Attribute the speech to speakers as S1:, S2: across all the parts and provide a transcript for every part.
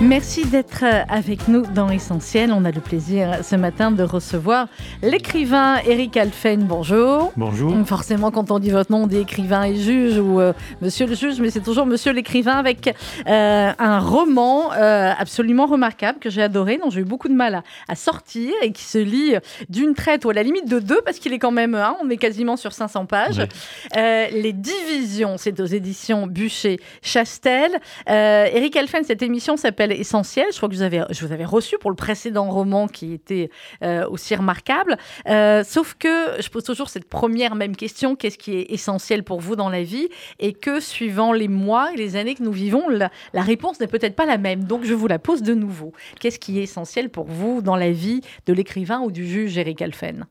S1: Merci d'être euh, avec nous dans Essentiel. On a le plaisir ce matin de recevoir l'écrivain Eric Alphen. Bonjour.
S2: Bonjour.
S1: Forcément, quand on dit votre nom, on dit écrivain et juge ou euh, monsieur le juge, mais c'est toujours monsieur l'écrivain avec euh, un roman absolument remarquable que j'ai adoré, dont j'ai eu beaucoup de mal à, sortir et qui se lit d'une traite ou à la limite de deux parce qu'il est quand même, un. on est quasiment sur 500 pages. les divisions, c'est aux éditions Bûcher-Chastel. Eric Alphen, cette émission s'appelle essentiel. Je crois que vous avez, je vous avais reçu pour le précédent roman qui était euh, aussi remarquable. Euh, sauf que je pose toujours cette première même question qu'est-ce qui est essentiel pour vous dans la vie? Et que suivant les mois et les années que nous vivons, la, réponse n'est peut-être pas la même. Donc je vous la pose de nouveau. Qu'est-ce qui est essentiel pour vous dans la vie de l'écrivain ou du juge Eric Alphen?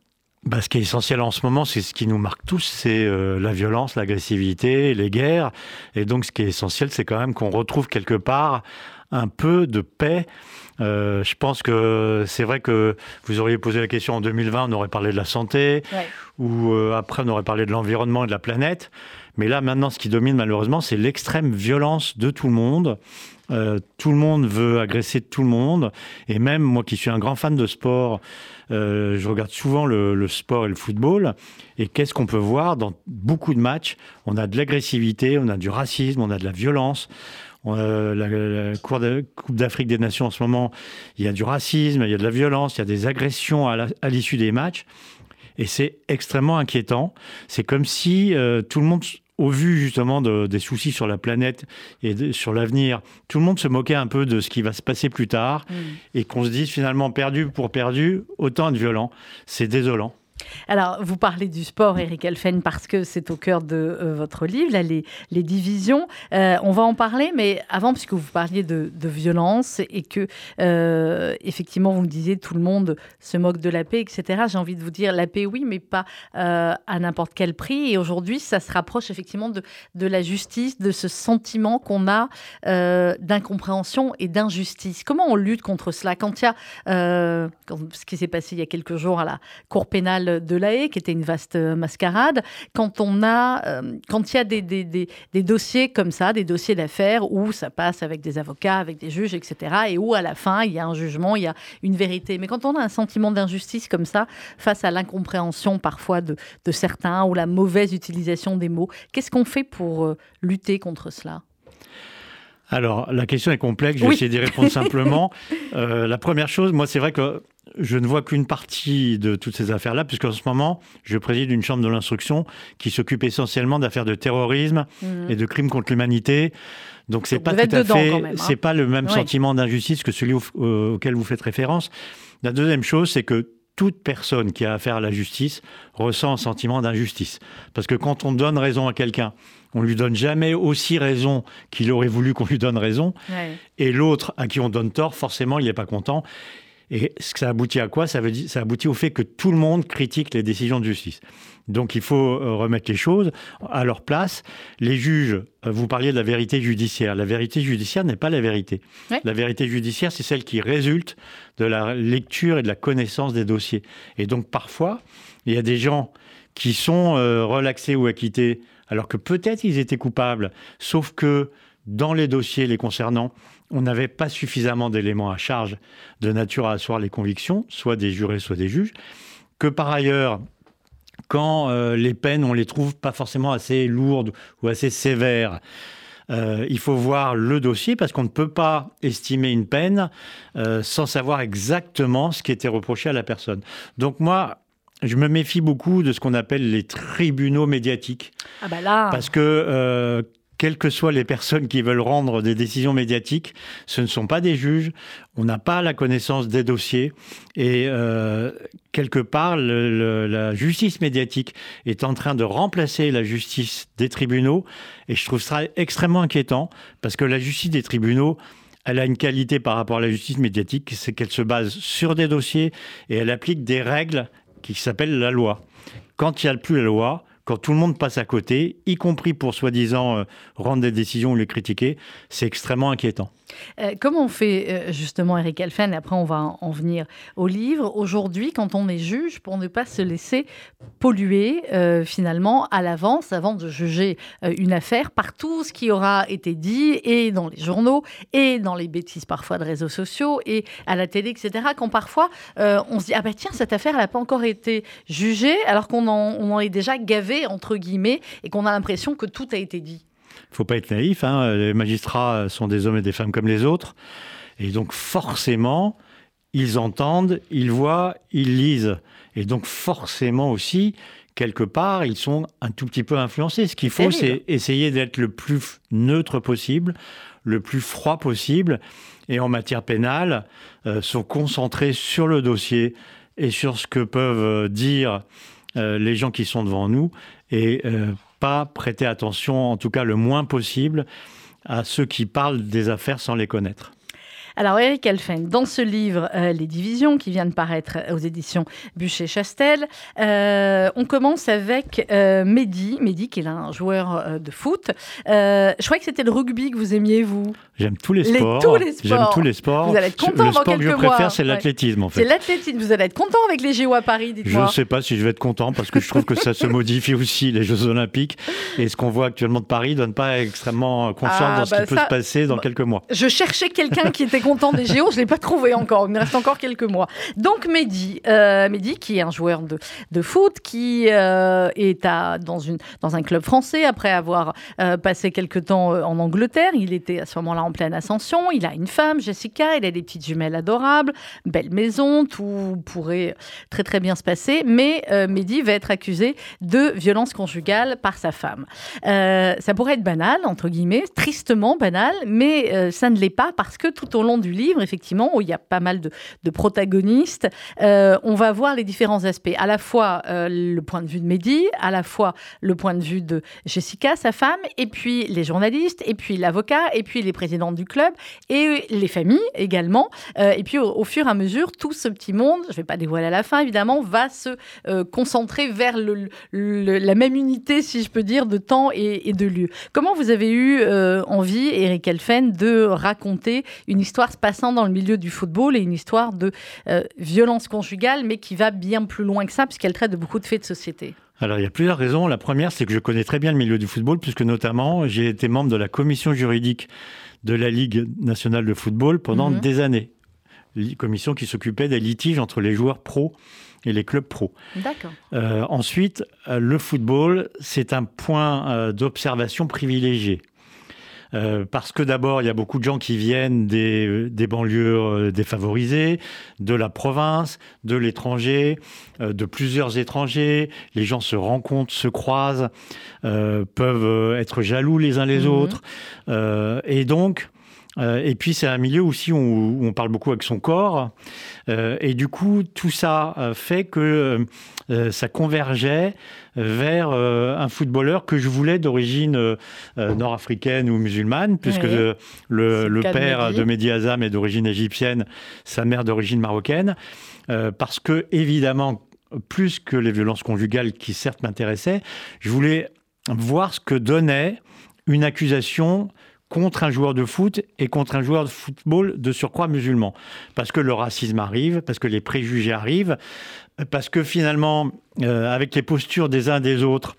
S2: Bah, ce qui est essentiel en ce moment, c'est ce qui nous marque tous, c'est euh, la violence, l'agressivité, les guerres. Et donc, ce qui est essentiel, c'est quand même qu'on retrouve quelque part un peu de paix. Euh, je pense que c'est vrai que vous auriez posé la question en 2020, on aurait parlé de la santé, ou euh, après on aurait parlé de l'environnement et de la planète. Mais là, maintenant, ce qui domine malheureusement, c'est l'extrême violence de tout le monde. Euh, tout le monde veut agresser tout le monde. Et même moi qui suis un grand fan de sport, je regarde souvent le, le, sport et le football. Et qu'est-ce qu'on peut voir dans beaucoup de matchs? On a de l'agressivité, on a du racisme, on a de la violence. Euh, la, Coupe d'Afrique des Nations en ce moment, il y a du racisme, il y a de la violence, il y a des agressions à l'issue des matchs. Et c'est extrêmement inquiétant. C'est comme si euh, tout le monde, au vu justement des soucis sur la planète et sur l'avenir, tout le monde se moquait un peu de ce qui va se passer plus tard mm. et qu'on se dise finalement perdu pour perdu, autant de violent. C'est désolant.
S1: Alors, vous parlez du sport, Eric Elfen, parce que c'est au cœur de euh, votre livre, les, divisions. Euh, on va en parler, mais avant, puisque vous parliez de, violence et que, euh, effectivement, vous me disiez tout le monde se moque de la paix, etc. J'ai envie de vous dire la paix, oui, mais pas à n'importe quel prix. Et aujourd'hui, ça se rapproche effectivement de la justice, de ce sentiment qu'on a d'incompréhension et d'injustice. Comment on lutte contre cela? Quand il y a ce qui s'est passé il y a quelques jours à la Cour pénale de La Haye, qui était une vaste euh, mascarade, quand on a, euh, quand il y a des, des, dossiers comme ça, des dossiers d'affaires où ça passe avec des avocats, avec des juges, etc., et où à la fin il y a un jugement, il y a une vérité. Mais quand on a un sentiment d'injustice comme ça, face à l'incompréhension parfois de, certains ou la mauvaise utilisation des mots, qu'est-ce qu'on fait pour euh, lutter contre cela?
S2: Alors, la question est complexe, je vais essayer d'y répondre simplement. la première chose, moi, c'est vrai que je ne vois qu'une partie de toutes ces affaires-là, puisqu'en ce moment, je préside une chambre de l'instruction qui s'occupe essentiellement d'affaires de terrorisme mhm. et de crimes contre l'humanité. Donc c'est pas tout à fait, hein. c'est pas le même sentiment d'injustice que celui auquel vous faites référence. La deuxième chose, c'est que toute personne qui a affaire à la justice ressent un sentiment d'injustice. Parce que quand on donne raison à quelqu'un, on lui donne jamais aussi raison qu'il aurait voulu qu'on lui donne raison. Et l'autre à qui on donne tort, forcément, il n'est pas content. Et ça aboutit à quoi? Ça, veut dire, ça aboutit au fait que tout le monde critique les décisions de justice. Donc il faut euh, remettre les choses à leur place. Les juges, euh, vous parliez de la vérité judiciaire. La vérité judiciaire n'est pas la vérité. La vérité judiciaire, c'est celle qui résulte de la lecture et de la connaissance des dossiers. Et donc parfois, il y a des gens qui sont euh, relaxés ou acquittés alors que peut-être ils étaient coupables, sauf que dans les dossiers les concernant, on n'avait pas suffisamment d'éléments à charge de nature à asseoir les convictions, soit des jurés, soit des juges, que par ailleurs, quand euh, les peines, on les trouve pas forcément assez lourdes ou assez sévères, euh, il faut voir le dossier parce qu'on ne peut pas estimer une peine euh, sans savoir exactement ce qui était reproché à la personne. Donc moi, je me méfie beaucoup de ce qu'on appelle les tribunaux médiatiques.
S1: Ah bah là.
S2: Parce que quelles que soient les personnes qui veulent rendre des décisions médiatiques, ce ne sont pas des juges. On n'a pas la connaissance des dossiers. Et euh, quelque part, la justice médiatique est en train de remplacer la justice des tribunaux. Et je trouve ça extrêmement inquiétant parce que la justice des tribunaux, elle a une qualité par rapport à la justice médiatique, c'est qu'elle se base sur des dossiers et elle applique des règles qui s'appellent la loi. Quand il n'y a plus la loi, quand tout le monde passe à côté, y compris pour soi-disant rendre des décisions ou les critiquer, c'est extrêmement inquiétant.
S1: Euh, comment on fait euh, justement, Eric et après on va en venir au livre, aujourd'hui quand on est juge, pour ne pas se laisser polluer euh, finalement à l'avance avant de juger une affaire par tout ce qui aura été dit et dans les journaux et dans les bêtises parfois de réseaux sociaux et à la télé, etc. Quand parfois on se dit, ah ben tiens, cette affaire, elle n'a pas encore été jugée alors qu'on en est déjà gavé, entre guillemets, et qu'on a l'impression que tout a été dit
S2: faut pas être naïf. Hein. Les magistrats sont des hommes et des femmes comme les autres. Et donc, forcément, ils entendent, ils voient, ils lisent. Et donc, forcément aussi, quelque part, ils sont un tout petit peu influencés. Ce qu'il faut, c'est essayer d'être le plus neutre possible, le plus froid possible. Et en matière pénale, euh, se concentrer sur le dossier et sur ce que peuvent dire euh, les gens qui sont devant nous. Et euh, pas prêter attention, en tout cas le moins possible, à ceux qui parlent des affaires sans les connaître.
S1: Alors, Eric Elfen, dans ce livre, euh, Les Divisions, qui vient de paraître aux éditions Bûcher-Chastel, euh, on commence avec euh, Mehdi, Mehdi qui est un joueur euh, de foot. je crois que c'était le rugby que vous aimiez, vous.
S2: J'aime tous les sports.
S1: J'aime
S2: tous les sports.
S1: Vous allez être content
S2: Le
S1: dans
S2: sport que je préfère, c'est l'athlétisme, en fait.
S1: C'est l'athlétisme. Vous allez être content avec les JO à Paris,
S2: dites-moi. Je ne sais pas si je vais être content, parce que je trouve que ça se modifie aussi, les Jeux Olympiques. Et ce qu'on voit actuellement de Paris ne donne pas extrêmement confiance ah, dans ce qui bah peut se passer dans quelques mois.
S1: Je cherchais quelqu'un qui était content des JO. Je l'ai pas trouvé encore. Il me reste encore quelques mois. Donc Mehdi, euh, qui est un joueur de, de foot, qui euh, est à, dans, une, dans un club français après avoir euh, passé quelques temps en Angleterre. Il était à ce moment-là en pleine ascension. Il a une femme, Jessica. Il a des petites jumelles adorables, belle maison. Tout pourrait très très bien se passer. Mais Mehdi va être accusé de violence conjugale par sa femme. ça pourrait être banal entre guillemets, tristement banal, mais ça ne l'est pas parce que tout au long du livre, effectivement où il y a pas mal de, protagonistes, euh, on va voir les différents aspects. À la fois euh, le point de vue de Mehdi, à la fois le point de vue de Jessica, sa femme, et puis les journalistes, et puis l'avocat, et puis les présidents du club, et les familles également. Euh, et puis au, fur et à mesure, tout ce petit monde, je ne vais pas dévoiler à la fin évidemment, va se concentrer vers la même unité, si je peux dire, de temps et, et de lieu. Comment vous avez eu envie, Eric Elfen, de raconter une histoire se passant dans le milieu du football et une histoire de euh, violence conjugale, mais qui va bien plus loin que ça, puisqu'elle traite de beaucoup de faits de société.
S2: Alors, il y a plusieurs raisons. La première, c'est que je connais très bien le milieu du football, puisque notamment, j'ai été membre de la commission juridique de la Ligue nationale de football pendant mhm. des années. Commission qui s'occupait des litiges entre les joueurs pros et les clubs pros.
S1: D'accord.
S2: Euh, ensuite, euh, le football, c'est un point d'observation privilégié. Euh, parce que d'abord, il y a beaucoup de gens qui viennent des, des banlieues euh, défavorisées, de la province, de l'étranger, euh, de plusieurs étrangers. Les gens se rencontrent, se croisent, peuvent être jaloux les uns les mhm. autres. et donc, et puis c'est un milieu aussi où, on parle beaucoup avec son corps. et du coup, tout ça fait que ça convergeait vers euh, un footballeur que je voulais d'origine euh, euh, nord-africaine ou musulmane, puisque le, père de Mehdi Azam est d'origine égyptienne, sa mère d'origine marocaine, parce que évidemment, plus que les violences conjugales qui certes m'intéressaient, je voulais voir ce que donnait une accusation contre un joueur de foot et contre un joueur de football de surcroît musulman. Parce que le racisme arrive, parce que les préjugés arrivent, parce que finalement, euh, avec les postures des uns des autres,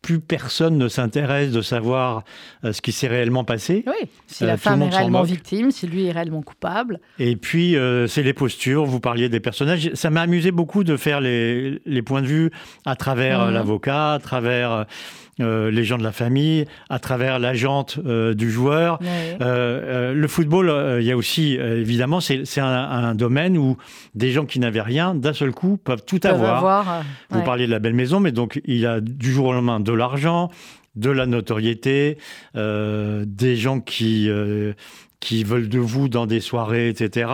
S2: plus personne ne s'intéresse de savoir euh, ce qui s'est réellement passé.
S1: Oui, si la euh, femme est réellement victime, si lui est réellement coupable.
S2: Et puis, c'est les postures, vous parliez des personnages. Ça m'a amusé beaucoup de faire les, points de vue à travers mhm. l'avocat, à travers euh, les gens de la famille, à travers l'agente euh, du joueur. Euh, le football, il y a aussi, évidemment, c'est un, domaine où des gens qui n'avaient rien, d'un seul coup, peuvent tout avoir. Vous parliez de la belle maison, mais donc il y a du jour au lendemain de l'argent, de la notoriété, des gens qui qui veulent de vous dans des soirées, etc.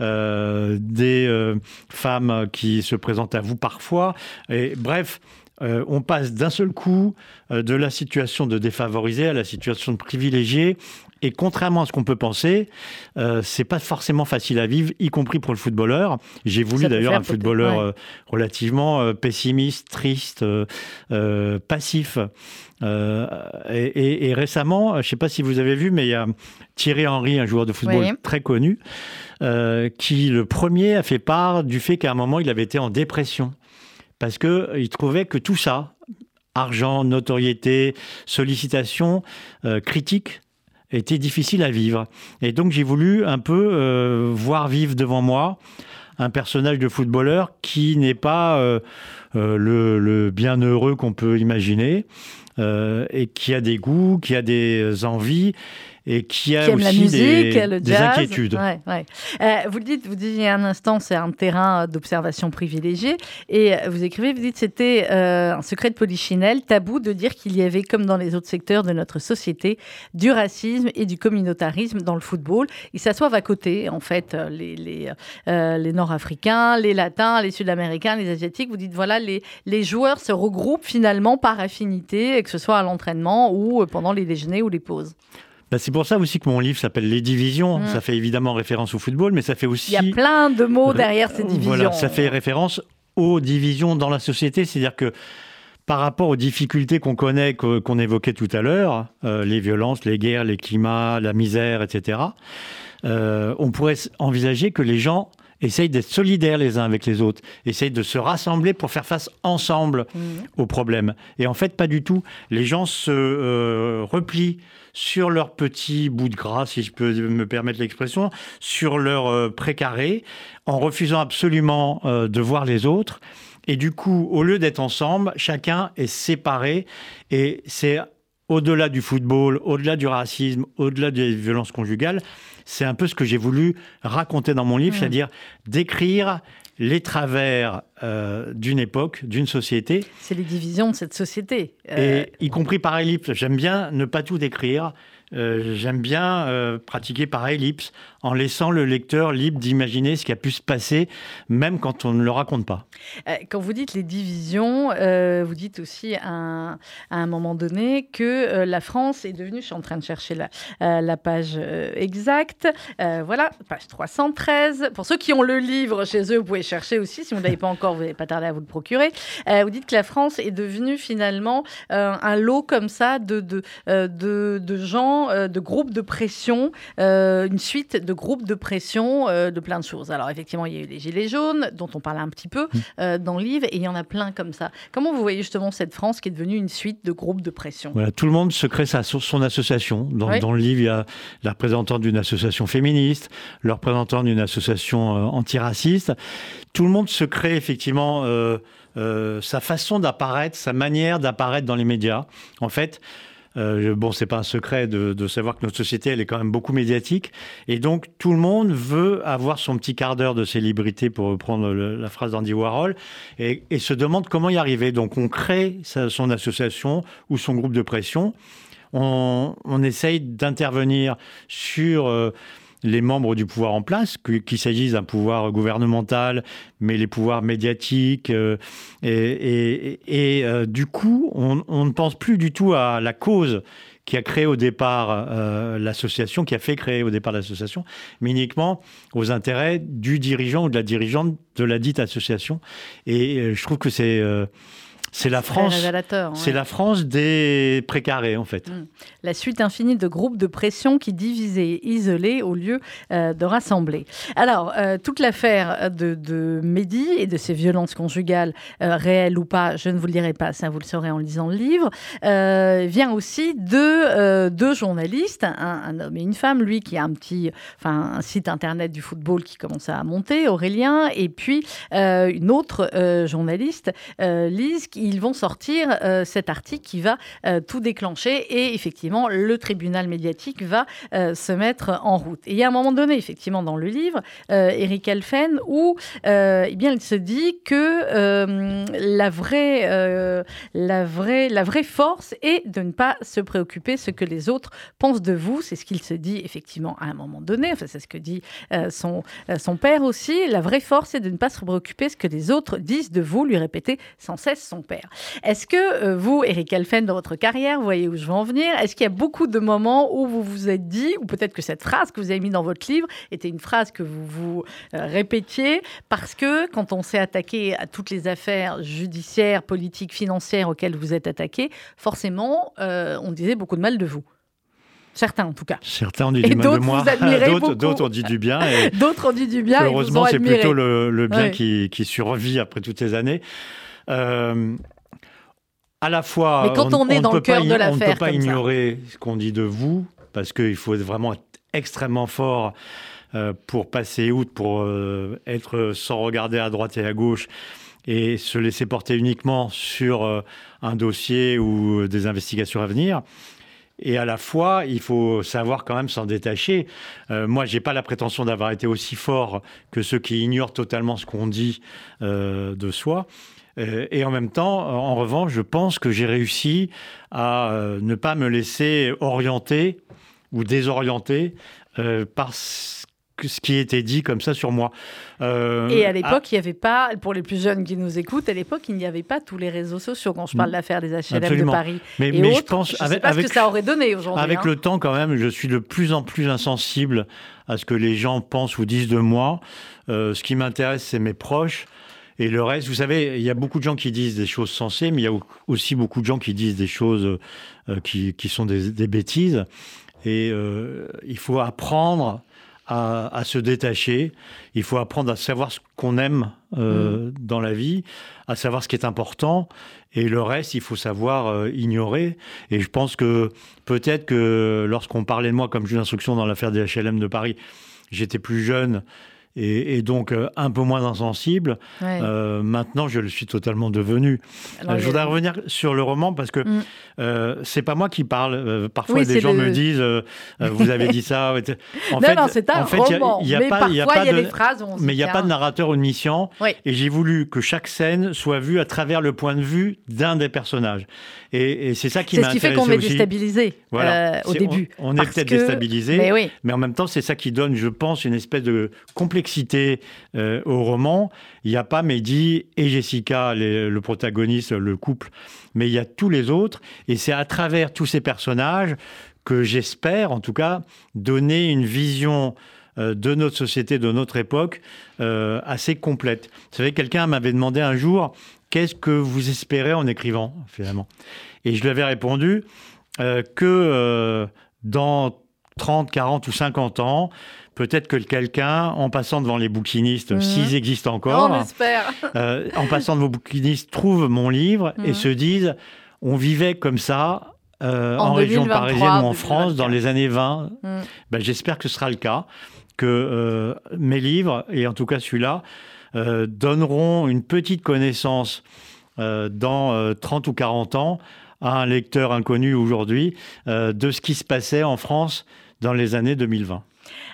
S2: des femmes qui se présentent à vous parfois. Et bref, on passe d'un seul coup de la situation de défavorisé à la situation de privilégié et contrairement à ce qu'on peut penser, euh, c'est pas forcément facile à vivre, y compris pour le footballeur. J'ai voulu d'ailleurs un footballeur euh, relativement euh, pessimiste, triste, euh, passif. Et, et, récemment, je ne sais pas si vous avez vu, mais il y a Thierry Henry, un joueur de football très connu, qui le premier a fait part du fait qu'à un moment il avait été en dépression parce que il trouvait que tout ça, argent, notoriété, sollicitation, critique, était difficile à vivre. Et donc j'ai voulu un peu euh, voir vivre devant moi un personnage de footballeur qui n'est pas euh, euh, le, bienheureux qu'on peut imaginer et qui a des goûts, qui a des envies et qui a aussi la musique, des, des inquiétudes.
S1: Euh, vous le dites, vous disiez un instant, c'est un terrain d'observation privilégié, et vous écrivez, vous dites, c'était euh, un secret de polichinelle, tabou de dire qu'il y avait, comme dans les autres secteurs de notre société, du racisme et du communautarisme dans le football. Ils s'assoivent à côté, en fait, euh, les, les, les Nord-Africains, les Latins, les Sud-Américains, les Asiatiques. Vous dites, voilà, les, les joueurs se regroupent finalement par affinité, que ce soit à l'entraînement ou pendant les déjeuners ou les pauses.
S2: Bah, c'est pour ça aussi que mon livre s'appelle Les Divisions. Mm. Ça fait évidemment référence au football, mais ça fait aussi.
S1: Il y a plein de mots derrière ces divisions. Voilà,
S2: ça fait référence aux divisions dans la société. C'est-à-dire que par rapport aux difficultés qu'on connaît, qu'on évoquait tout à l'heure, euh, les violences, les guerres, les climats, la misère, etc., euh, on pourrait envisager que les gens essayent d'être solidaires les uns avec les autres, essayent de se rassembler pour faire face ensemble mm. aux problèmes. Et en fait, pas du tout. Les gens se euh, replient sur leur petit bout de gras, si je peux me permettre l'expression, sur leur euh, précaré, en refusant absolument euh, de voir les autres. Et du coup, au lieu d'être ensemble, chacun est séparé. Et c'est au-delà du football, au-delà du racisme, au-delà des violences conjugales, c'est un peu ce que j'ai voulu raconter dans mon livre, mmh. c'est-à-dire décrire les travers euh, d'une époque, d'une société.
S1: C'est les divisions de cette société.
S2: Euh, Et y compris par ellipse. J'aime bien ne pas tout décrire. Euh, j'aime bien pratiquer par ellipse en laissant le lecteur libre d'imaginer ce qui a pu se passer, même quand on ne le raconte pas.
S1: Euh, quand vous dites les divisions, vous dites aussi à un, moment donné que la France est devenue, je suis en train de chercher la, page exacte, voilà, page 313. Pour ceux qui ont le livre chez eux, vous pouvez chercher aussi, si vous ne l'avez pas encore, vous n'avez pas tardé à vous le procurer. vous dites que la France est devenue finalement un lot comme ça de, de, de, gens euh, de groupes de pression, euh, une suite de groupes de pression euh, de plein de choses. Alors effectivement, il y a eu les Gilets jaunes, dont on parle un petit peu mm. dans le livre, et il y en a plein comme ça. Comment vous voyez justement cette France qui est devenue une suite de groupes de pression?
S2: Voilà, Tout le monde se crée sa, son association. Dans, dans, le livre, il y a la représentante d'une association féministe, le représentant d'une association antiraciste. Tout le monde se crée effectivement... sa façon d'apparaître, sa manière d'apparaître dans les médias. En fait, euh, bon, c'est pas un secret de, savoir que notre société, elle est quand même beaucoup médiatique. Et donc, tout le monde veut avoir son petit quart d'heure de célébrité, pour reprendre la phrase d'Andy Warhol, et, se demande comment y arriver. Donc, on crée son association ou son groupe de pression. On, essaye d'intervenir sur... Euh, les membres du pouvoir en place, qu'il s'agisse d'un pouvoir gouvernemental, mais les pouvoirs médiatiques. Euh, et, euh, du coup, on, ne pense plus du tout à la cause qui a créé au départ euh, l'association, qui a fait créer au départ l'association, mais uniquement aux intérêts du dirigeant ou de la dirigeante de la dite association. Et je trouve que c'est c'est la France. C'est la France des précarés en fait. Hmm.
S1: La suite infinie de groupes de pression qui divisaient isolaient au lieu euh, de rassembler. Alors euh, toute l'affaire de, de, Mehdi et de ses violences conjugales euh, réelles ou pas, je ne vous le dirai pas, ça vous le saurez en lisant le livre, vient aussi de deux journalistes, un, homme et une femme, lui qui a un petit, enfin un site internet du football qui commence à monter, Aurélien, et puis une autre journaliste, Lise, qui ils vont sortir euh, cet article qui va euh, tout déclencher et effectivement le tribunal médiatique va euh, se mettre en route. Et il y a un moment donné, effectivement, dans le livre, Eric Elfen, où eh bien, il se dit que la, vraie, la, vraie, la vraie force est de ne pas se préoccuper ce que les autres pensent de vous. C'est ce qu'il se dit effectivement à un moment donné. Enfin, c'est ce que dit son, son père aussi. La vraie force est de ne pas se préoccuper ce que les autres disent de vous, lui répéter sans cesse son père père. Est-ce que vous, Eric Elfen, dans votre carrière, vous voyez où je veux en venir? Est-ce qu'il y a beaucoup de moments où vous vous êtes dit, ou peut-être que cette phrase que vous avez mise dans votre livre était une phrase que vous vous répétiez, parce que quand on s'est attaqué à toutes les affaires judiciaires, politiques, financières auxquelles vous êtes attaqué, forcément, on disait beaucoup de mal de vous. Certains, en tout cas.
S2: Certains ont dit du mal de moi. D'autres ont dit du bien.
S1: D'autres ont dit du bien.
S2: Heureusement, c'est plutôt le, bien qui, survit après toutes ces années. Euh, à la fois,
S1: Mais quand on, est dans le cœur de l'affaire,
S2: on ne peut pas ignorer ce qu'on dit de vous, parce qu'il faut vraiment être extrêmement fort euh, pour passer outre, pour euh, être sans regarder à droite et à gauche et se laisser porter uniquement sur un dossier ou des investigations à venir. Et à la fois, il faut savoir quand même s'en détacher. Euh, moi, j'ai pas la prétention d'avoir été aussi fort que ceux qui ignorent totalement ce qu'on dit euh, de soi. Euh, et en même temps, en revanche, je pense que j'ai réussi à euh, ne pas me laisser orienter ou désorienter par ce qui était dit comme ça sur moi.
S1: Euh, et à l'époque, il n'y avait pas, pour les plus jeunes qui nous écoutent, à l'époque, il n'y avait pas tous les réseaux sociaux quand je parle de l'affaire des HLM de Paris.
S2: Mais, mais je pense,
S1: avec, pas ce que ça aurait donné aujourd'hui.
S2: Avec
S1: hein.
S2: le temps, quand même, je suis de plus en plus insensible à ce que les gens pensent ou disent de moi. Euh, ce qui m'intéresse, c'est mes proches. Et le reste, vous savez, il y a beaucoup de gens qui disent des choses sensées, mais il y a aussi beaucoup de gens qui disent des choses euh, qui, qui, sont des, des bêtises. Et il faut apprendre à, se détacher. Il faut apprendre à savoir ce qu'on aime euh, mm. dans la vie, à savoir ce qui est important. Et le reste, il faut savoir euh, ignorer. Et je pense que peut-être que lorsqu'on parlait de moi comme juge d'instruction dans l'affaire des HLM de Paris, j'étais plus jeune et, donc euh, un peu moins insensible. Euh, maintenant, je le suis totalement devenu. Euh, je voudrais revenir sur le roman parce que mm. c'est pas moi qui parle. parfois, des gens me disent Vous avez dit ça.
S1: En non, fait, non, c'est un roman. Y a, mais pas, y a pas de, phrases
S2: Mais il n'y a pas de narrateur omniscient. Et j'ai voulu que chaque scène soit vue à travers le point de vue d'un des personnages. Et, c'est ça qui m'a
S1: C'est ce qui fait qu'on est déstabilisé au début.
S2: On, est peut-être déstabilisé, mais, mais en même temps, c'est ça qui donne, je pense, une espèce de complexité complexité euh, au roman. Il n'y a pas Mehdi et Jessica, le protagoniste, le couple, mais il y a tous les autres. Et c'est à travers tous ces personnages que j'espère, en tout cas, donner une vision euh, de notre société, de notre époque, euh, assez complète. Vous savez, quelqu'un m'avait demandé un jour, qu'est-ce que vous espérez en écrivant, finalement? Et je lui avais répondu que dans 30, 40 ou 50 ans, peut-être que quelqu'un, en passant devant les bouquinistes, mhm. s'ils existent encore, euh, en passant devant les bouquinistes, trouve mon livre et mhm. se disent on vivait comme ça euh, en, région parisienne ou en France dans les années 20. Mhm. Ben, J'espère que ce sera le cas, que euh, mes livres, et en tout cas celui-là, donneront une petite connaissance dans 30 ou 40 ans à un lecteur inconnu aujourd'hui de ce qui se passait en France dans les années 2020.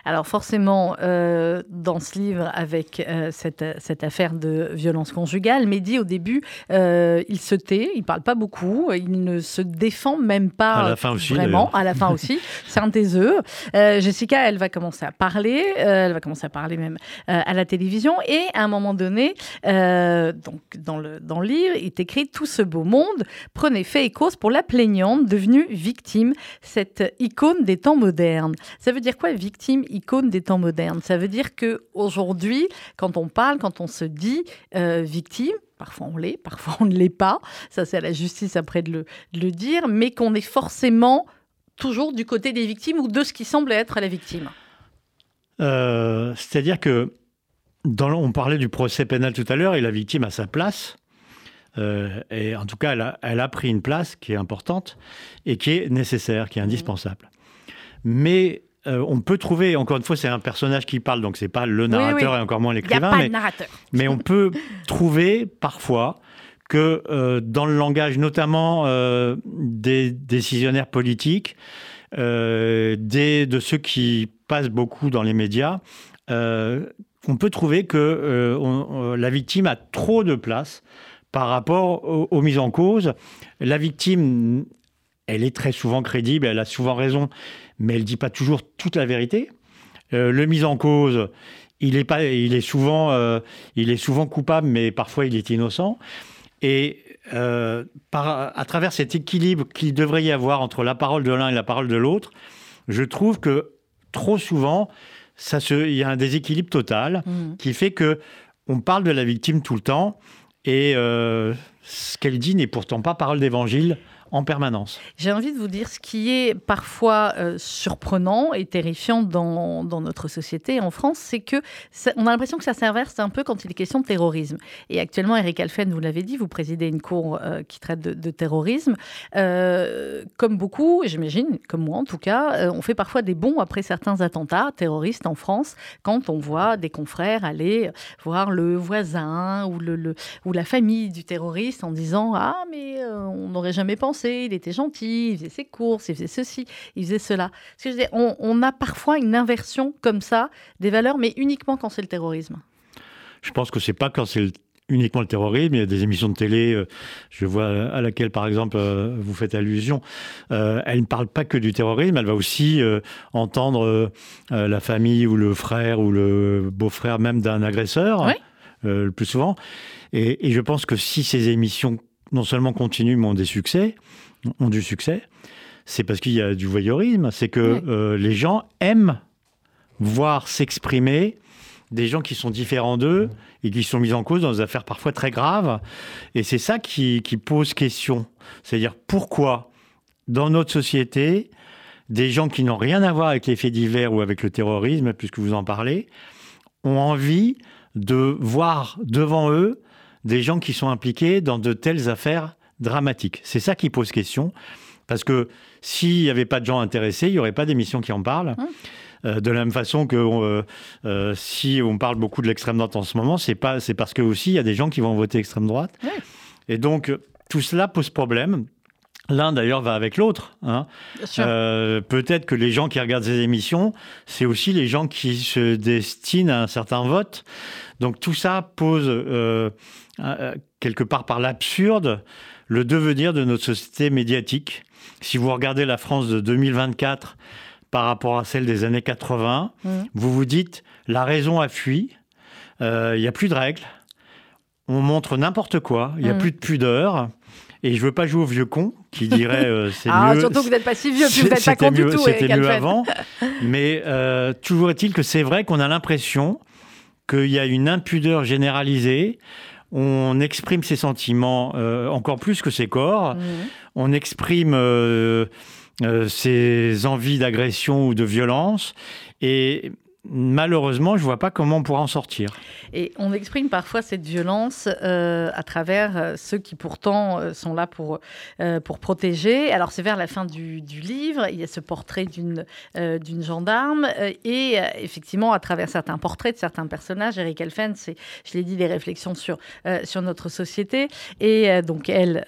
S1: Alors forcément, euh, dans ce livre, avec euh, cette, cette, affaire de violence conjugale, Mehdi, au début, euh, il se tait, il parle pas beaucoup, il ne se défend même pas
S2: à la fin aussi,
S1: vraiment, à la fin aussi. C'est un des œufs. Jessica, elle va commencer à parler, elle va commencer à parler même à la télévision, et à un moment donné, donc dans le, dans le livre, il est écrit « Tout ce beau monde prenez fait et cause pour la plaignante devenue victime, cette icône des temps modernes ». Ça veut dire quoi, victime? Icône des temps modernes. Ça veut dire que aujourd'hui, quand on parle, quand on se dit euh, victime, parfois on l'est, parfois on ne l'est pas, ça c'est à la justice après de le, dire, mais qu'on est forcément toujours du côté des victimes ou de ce qui semble être la victime.
S2: Euh, c'est-à-dire que dans, on parlait du procès pénal tout à l'heure et la victime a sa place. Euh, et en tout cas, elle a, elle a, pris une place qui est importante et qui est nécessaire, qui est indispensable. Mais euh, on peut trouver, encore une fois, c'est un personnage qui parle, donc c'est pas le narrateur et encore moins l'écrivain.
S1: Mais,
S2: mais on peut trouver parfois que euh, dans le langage, notamment euh, des décisionnaires politiques, des, de ceux qui passent beaucoup dans les médias, on peut trouver que la victime a trop de place par rapport aux mises en cause. La victime, elle est très souvent crédible, elle a souvent raison, mais elle ne dit pas toujours toute la vérité. Euh, le mis en cause, il est, pas, il, est souvent, euh, il est souvent coupable, mais parfois il est innocent. Et euh, par, à travers cet équilibre qu'il devrait y avoir entre la parole de l'un et la parole de l'autre, je trouve que trop souvent, ça il y a un déséquilibre total mmh. qui fait que on parle de la victime tout le temps et euh, ce qu'elle dit n'est pourtant pas parole d'évangile en permanence.
S1: J'ai envie de vous dire ce qui est parfois euh, surprenant et terrifiant dans, notre société en France, c'est que on a l'impression que ça s'inverse un peu quand il est question de terrorisme. Et actuellement, Eric Alphen, vous l'avez dit, vous présidez une cour euh, qui traite de, terrorisme. Euh, comme beaucoup, j'imagine, comme moi en tout cas, on fait parfois des bons après certains attentats terroristes en France quand on voit des confrères aller voir le voisin ou la famille du terroriste en disant Ah, mais on n'aurait jamais pensé il était gentil, il faisait ses courses, il faisait ceci, il faisait cela. que je on, a parfois une inversion comme ça des valeurs, mais uniquement quand c'est le terrorisme.
S2: Je pense que c'est pas quand c'est uniquement le terrorisme. Il y a des émissions de télé, euh, je vois à laquelle, par exemple, euh, vous faites allusion. Euh, elle ne parle pas que du terrorisme, elle va aussi entendre la famille ou le frère ou le beau-frère même d'un agresseur, le plus souvent. et, je pense que si ces émissions non seulement continuent, mais ont des succès, ont du succès, c'est parce qu'il y a du voyeurisme. C'est que euh, les gens aiment voir s'exprimer des gens qui sont différents d'eux et qui sont mis en cause dans des affaires parfois très graves. Et c'est ça qui, pose question. C'est-à-dire pourquoi, dans notre société, des gens qui n'ont rien à voir avec les faits divers ou avec le terrorisme, puisque vous en parlez, ont envie de voir devant eux des gens qui sont impliqués dans de telles affaires dramatiques. C'est ça qui pose question. Parce que s'il n'y avait pas de gens intéressés, il n'y aurait pas d'émissions qui en parlent. Hum. Euh, de la même façon que euh, euh, si on parle beaucoup de l'extrême droite en ce moment, c'est pas c'est parce que aussi il y a des gens qui vont voter extrême droite. Et donc tout cela pose problème. L'un d'ailleurs va avec l'autre. Hein. Peut-être que les gens qui regardent ces émissions, c'est aussi les gens qui se destinent à un certain vote. Donc tout ça pose euh, quelque part par l'absurde, le devenir de notre société médiatique. Si vous regardez la France de 2024 par rapport à celle des années 80, mmh. vous vous dites, la raison a fui, euh, il n'y a plus de règles, on montre n'importe quoi, il n'y a mmh. plus de pudeur. Et je veux pas jouer au vieux con qui dirait euh, c'est ah,
S1: mieux. Surtout que vous n'êtes pas si vieux, puis vous n'êtes pas con du tout.
S2: C'était mieux avant. Mais toujours est-il que c'est vrai qu'on a l'impression qu'il y a une impudeur généralisée. On exprime ses sentiments euh, encore plus que ses corps, mmh. on exprime euh, euh, ses envies d'agression ou de violence, et malheureusement, je ne vois pas comment on pourra en sortir.
S1: Et on exprime parfois cette violence euh, à travers euh, ceux qui pourtant euh, sont là pour, pour protéger. Alors c'est vers la fin du, livre, il y a ce portrait d'une gendarme et effectivement à travers certains portraits de certains personnages, Eric Elfen, c'est, je l'ai dit, des réflexions sur, sur notre société. Et donc elle,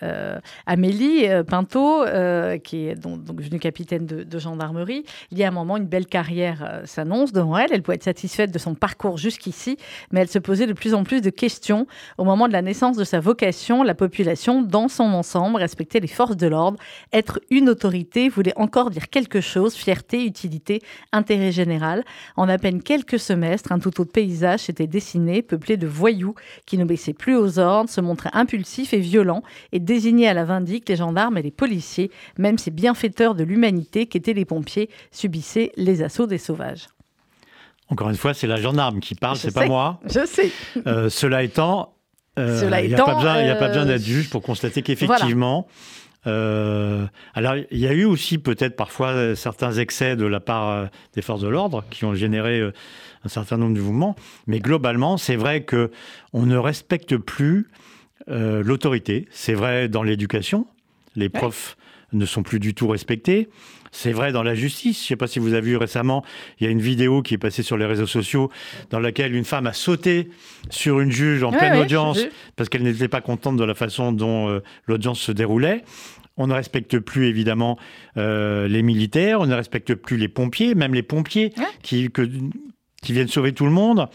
S1: Amélie Pinto, qui est donc, devenue capitaine de, de, gendarmerie, il y a un moment, une belle carrière s'annonce devant elle pouvait être satisfaite de son parcours jusqu'ici, mais elle se posait de plus en plus de questions. Au moment de la naissance de sa vocation, la population, dans son ensemble, respectait les forces de l'ordre. Être une autorité voulait encore dire quelque chose, fierté, utilité, intérêt général. En à peine quelques semestres, un tout autre paysage s'était dessiné, peuplé de voyous qui n'obéissaient plus aux ordres, se montraient impulsifs et violents et désignaient à la vindicte les gendarmes et les policiers, même ces bienfaiteurs de l'humanité qu'étaient les pompiers, subissaient les assauts des sauvages.
S2: Encore une fois, c'est la gendarme qui parle, c'est pas moi.
S1: Je sais.
S2: Euh, cela étant, euh, il n'y a, pas besoin, d'être juge pour constater qu'effectivement, euh, alors, il y a eu aussi peut-être parfois certains excès de la part des forces de l'ordre qui ont généré un certain nombre de mouvements, mais globalement, c'est vrai que on ne respecte plus l'autorité. C'est vrai dans l'éducation, les profs ne sont plus du tout respectés. C'est vrai dans la justice. Je ne sais pas si vous avez vu récemment, il y a une vidéo qui est passée sur les réseaux sociaux dans laquelle une femme a sauté sur une juge en pleine audience parce qu'elle n'était pas contente de la façon dont euh, l'audience se déroulait. On ne respecte plus évidemment euh, les militaires, on ne respecte plus les pompiers, même les pompiers qui, qui viennent sauver tout le monde.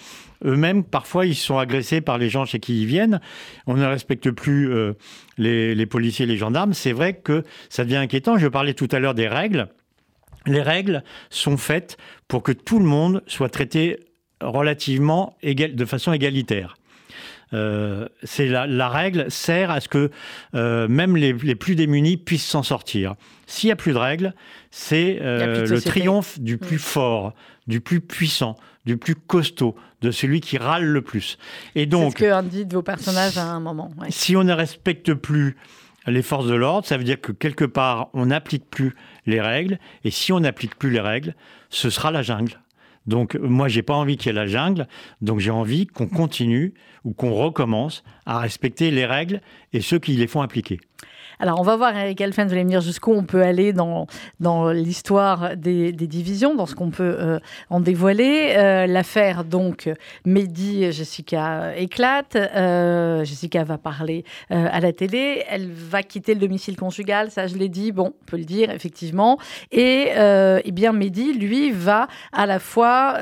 S2: Eux-mêmes, parfois, ils sont agressés par les gens chez qui ils viennent. On ne respecte plus euh, les, les, policiers, les gendarmes. C'est vrai que ça devient inquiétant. Je parlais tout à l'heure des règles. Les règles sont faites pour que tout le monde soit traité relativement égal, de façon égalitaire. c'est la, règle sert à ce que même les, plus démunis puissent s'en sortir. S'il n'y a plus de règles, c'est le triomphe du plus mm. fort, du plus puissant, du plus costaud, de celui qui râle le plus.
S1: Et donc, c'est ce que dit de vos personnages à un moment.
S2: Si on ne respecte plus les forces de l'ordre, ça veut dire que quelque part, on n'applique plus les règles. Et si on n'applique plus les règles, ce sera la jungle. Donc moi, j'ai pas envie qu'il y ait la jungle. Donc j'ai envie qu'on continue ou qu'on recommence à respecter les règles et ceux qui les font appliquer.
S1: Alors, on va voir, Eric Elfen, vous allez me dire jusqu'où on peut aller dans, dans l'histoire des, divisions, dans ce qu'on peut euh, en dévoiler. Euh, l'affaire, donc, Mehdi, Jessica éclate. Euh, Jessica va parler à la télé. Elle va quitter le domicile conjugal, ça, je l'ai dit. Bon, on peut le dire, effectivement. Et, eh bien, Mehdi, lui, va à la fois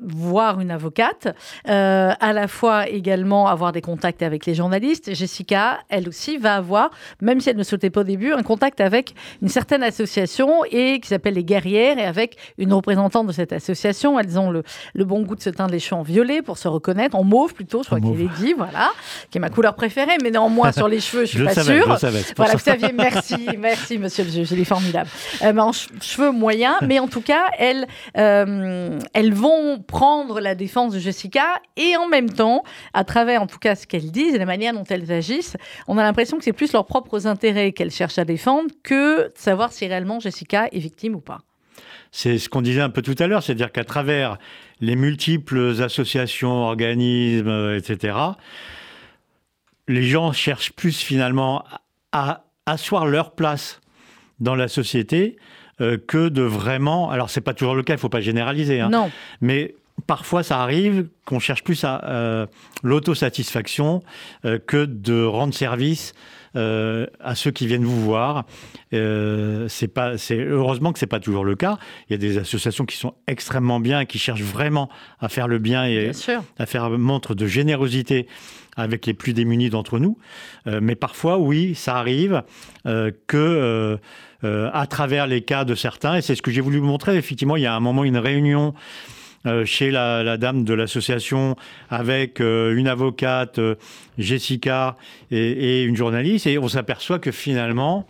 S1: voir une avocate, euh, à la fois également avoir des contacts avec les journalistes. Jessica, elle aussi, va avoir, même si elle ne sautait pas au début, un contact avec une certaine association et qui s'appelle les Guerrières et avec une représentante de cette association. Elles ont le, bon goût de se teindre les cheveux en violet pour se reconnaître, en mauve plutôt, je crois qu'il est dit, voilà, qui est ma couleur préférée, mais néanmoins sur les cheveux, je suis pas
S2: savais,
S1: sûre.
S2: Je savais,
S1: voilà, vous saviez, merci, merci monsieur le juge, il est formidable. Euh, en cheveux moyens, mais en tout cas, elles, euh, elles vont prendre la défense de Jessica et en même temps, à travers en tout cas ce qu'elles disent et la manière dont elles agissent, on a l'impression que c'est plus leurs propres intérêts qu'elles cherchent à défendre que de savoir si réellement Jessica est victime ou pas.
S2: C'est ce qu'on disait un peu tout à l'heure, c'est-à-dire qu'à travers les multiples associations, organismes, euh, etc., les gens cherchent plus finalement à asseoir leur place dans la société que de vraiment. Alors, c'est pas toujours le cas, il faut pas généraliser. Hein,
S1: non.
S2: Mais parfois, ça arrive qu'on cherche plus à euh, l'autosatisfaction euh, que de rendre service euh, à ceux qui viennent vous voir. c'est pas, c'est heureusement que c'est pas toujours le cas. Il y a des associations qui sont extrêmement bien et qui cherchent vraiment à faire le bien et à faire montre de générosité avec les plus démunis d'entre nous. mais parfois, oui, ça arrive que à travers les cas de certains, et c'est ce que j'ai voulu vous montrer. Effectivement, il y a un moment une réunion euh, chez la, dame de l'association avec euh, une avocate, euh, Jessica, et, une journaliste. Et on s'aperçoit que finalement,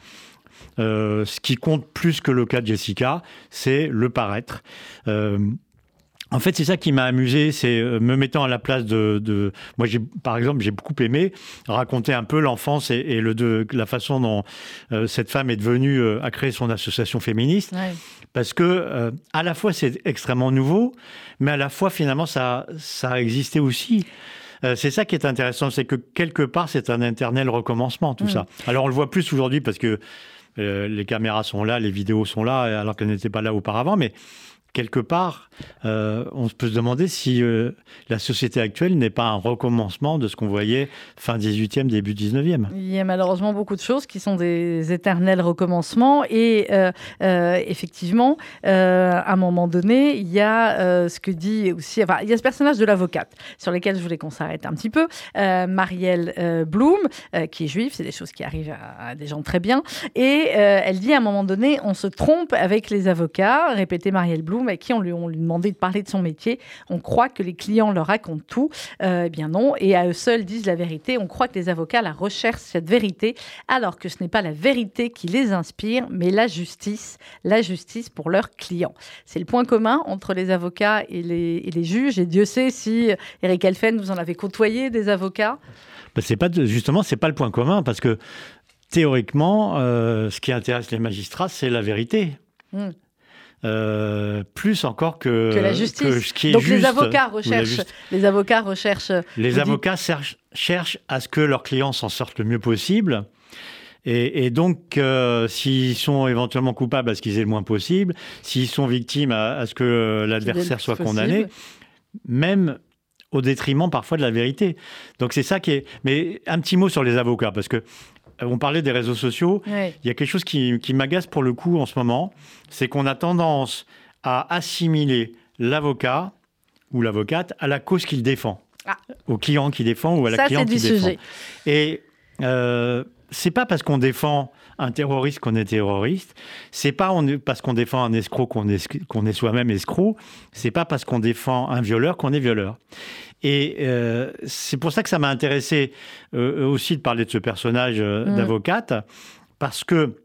S2: ce qui compte plus que le cas de Jessica, c'est le paraître. En fait, c'est ça qui m'a amusé, c'est me mettant à la place de. Moi, par exemple, j'ai beaucoup aimé raconter un peu l'enfance et, le de, la façon dont cette femme est devenue, a créé son association féministe parce que euh, à la fois c'est extrêmement nouveau, mais à la fois finalement ça, ça a existé aussi. Euh, c'est ça qui est intéressant, c'est que quelque part c'est un éternel recommencement tout ça. Alors on le voit plus aujourd'hui parce que euh, les caméras sont là, les vidéos sont là, alors qu'elles n'étaient pas là auparavant, mais quelque part, euh, on peut se demander si euh, la société actuelle n'est pas un recommencement de ce qu'on voyait fin 18e, début 19e.
S1: Il y a malheureusement beaucoup de choses qui sont des éternels recommencements et euh, effectivement, à un moment donné, il y a ce que dit aussi, il y a ce personnage de l'avocate sur lequel je voulais qu'on s'arrête un petit peu, Marielle Bloom, qui est juive, c'est des choses qui arrivent à, des gens très bien, et elle dit à un moment donné, on se trompe avec les avocats, répétait Marielle Bloom, à qui on lui, on lui demandait de parler de son métier. On croit que les clients leur racontent tout. Euh, eh bien non, et à eux seuls disent la vérité. On croit que les avocats la recherchent, cette vérité, alors que ce n'est pas la vérité qui les inspire, mais la justice, la justice pour leurs clients. C'est le point commun entre les avocats et les, et les juges. Et Dieu sait si, Eric Elfen, vous en avez côtoyé des avocats.
S2: Ben c'est pas justement, c'est pas le point commun parce que théoriquement, euh, ce qui intéresse les magistrats, c'est la vérité. Hmm. Euh, plus encore que,
S1: la justice. ce qui est Donc les avocats recherchent, les avocats recherchent.
S2: Les avocats cherchent, à ce que leurs clients s'en sortent le mieux possible. Et, donc, euh, s'ils sont éventuellement coupables, à ce qu'ils aient le moins possible. S'ils sont victimes, à, ce que l'adversaire soit condamné. Même au détriment parfois de la vérité. Donc c'est ça qui est. Mais un petit mot sur les avocats, parce que on parlait des réseaux sociaux. Il y a quelque chose qui, m'agace pour le coup en ce moment, c'est qu'on a tendance à assimiler l'avocat ou l'avocate à la cause qu'il défend, ah. au client qu'il défend ou à la cliente qu'il défend. Et euh, c'est pas parce qu'on défend un terroriste qu'on est terroriste. C'est pas parce qu'on défend un escroc qu'on est, qu'on est soi-même escroc. C'est pas parce qu'on défend un violeur qu'on est violeur. Et euh, c'est pour ça que ça m'a intéressé euh, aussi de parler de ce personnage euh, mm. d'avocate, parce que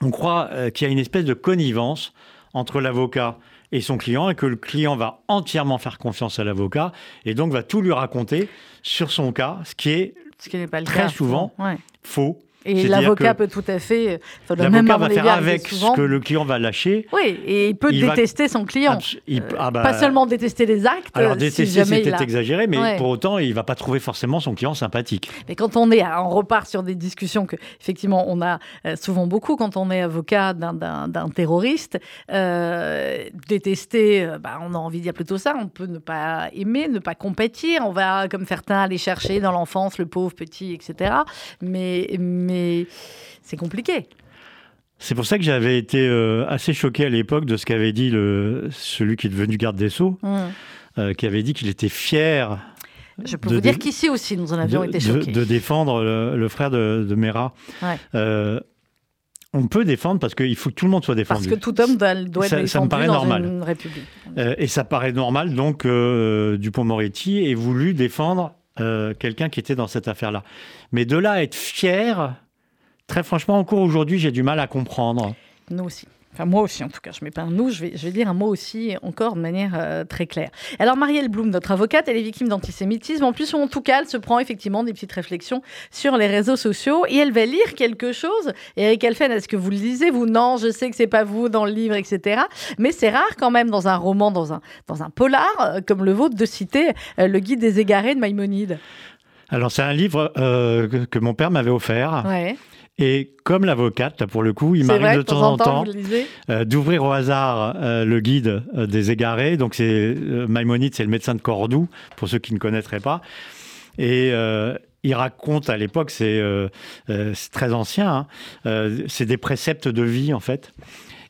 S2: on croit qu'il y a une espèce de connivence entre l'avocat et son client, et que le client va entièrement faire confiance à l'avocat, et donc va tout lui raconter sur son cas, ce qui est, ce qui pas le très souvent faux.
S1: Et l'avocat peut tout à fait.
S2: L'avocat va faire avec ce que le client va lâcher.
S1: Oui, et il peut détester son client. Euh, ah bah, pas seulement détester les actes.
S2: Alors détester, c'est peut-être exagéré, mais pour autant, il ne va pas trouver forcément son client sympathique.
S1: Mais quand on est, on repart sur des discussions que, effectivement, on a euh, souvent beaucoup quand on est avocat d'un terroriste. Euh, détester, bah, on a envie de dire plutôt ça. On peut ne pas aimer, ne pas compétir. On va, comme certains, aller chercher dans l'enfance le pauvre petit, etc. mais mais c'est compliqué.
S2: C'est pour ça que j'avais été euh, assez choqué à l'époque de ce qu'avait dit le, celui qui est devenu garde des Sceaux, mmh. euh, qui avait dit qu'il était fier.
S1: Je peux vous dire qu'ici aussi, nous en avions été choqués.
S2: De, défendre le, frère de, de Mera. Euh, on peut défendre parce qu'il faut que tout le monde soit défendu.
S1: Parce que tout homme doit, être défendu ça me paraît dans
S2: normal.
S1: une république.
S2: et ça paraît normal, donc Dupont-Moretti ait voulu défendre quelqu'un qui était dans cette affaire-là. Mais de là à être fier, très franchement, encore aujourd'hui, j'ai du mal à comprendre.
S1: Nous aussi. Enfin, moi aussi, en tout cas, je ne mets pas un nous, je vais, je vais dire un mot aussi, encore de manière euh, très claire. Alors, Marielle Blum, notre avocate, elle est victime d'antisémitisme. En plus, en tout cas, elle se prend effectivement des petites réflexions sur les réseaux sociaux et elle va lire quelque chose. Et Eric Elfen, est-ce que vous le lisez? Vous, non, je sais que c'est pas vous dans le livre, etc. Mais c'est rare quand même dans un roman, dans un, dans un polar euh, comme le vôtre, de citer euh, le guide des égarés de Maïmonide.
S2: Alors, c'est un livre que, mon père m'avait offert. Ouais. Et comme l'avocate, là pour le coup, il m'arrive de temps en temps, euh, d'ouvrir au hasard euh, le guide euh, des égarés. Donc c'est Maïmonide, c'est le médecin de Cordoue, pour ceux qui ne connaîtraient pas. Et il raconte à l'époque, c'est très ancien, hein, c'est des préceptes de vie en fait.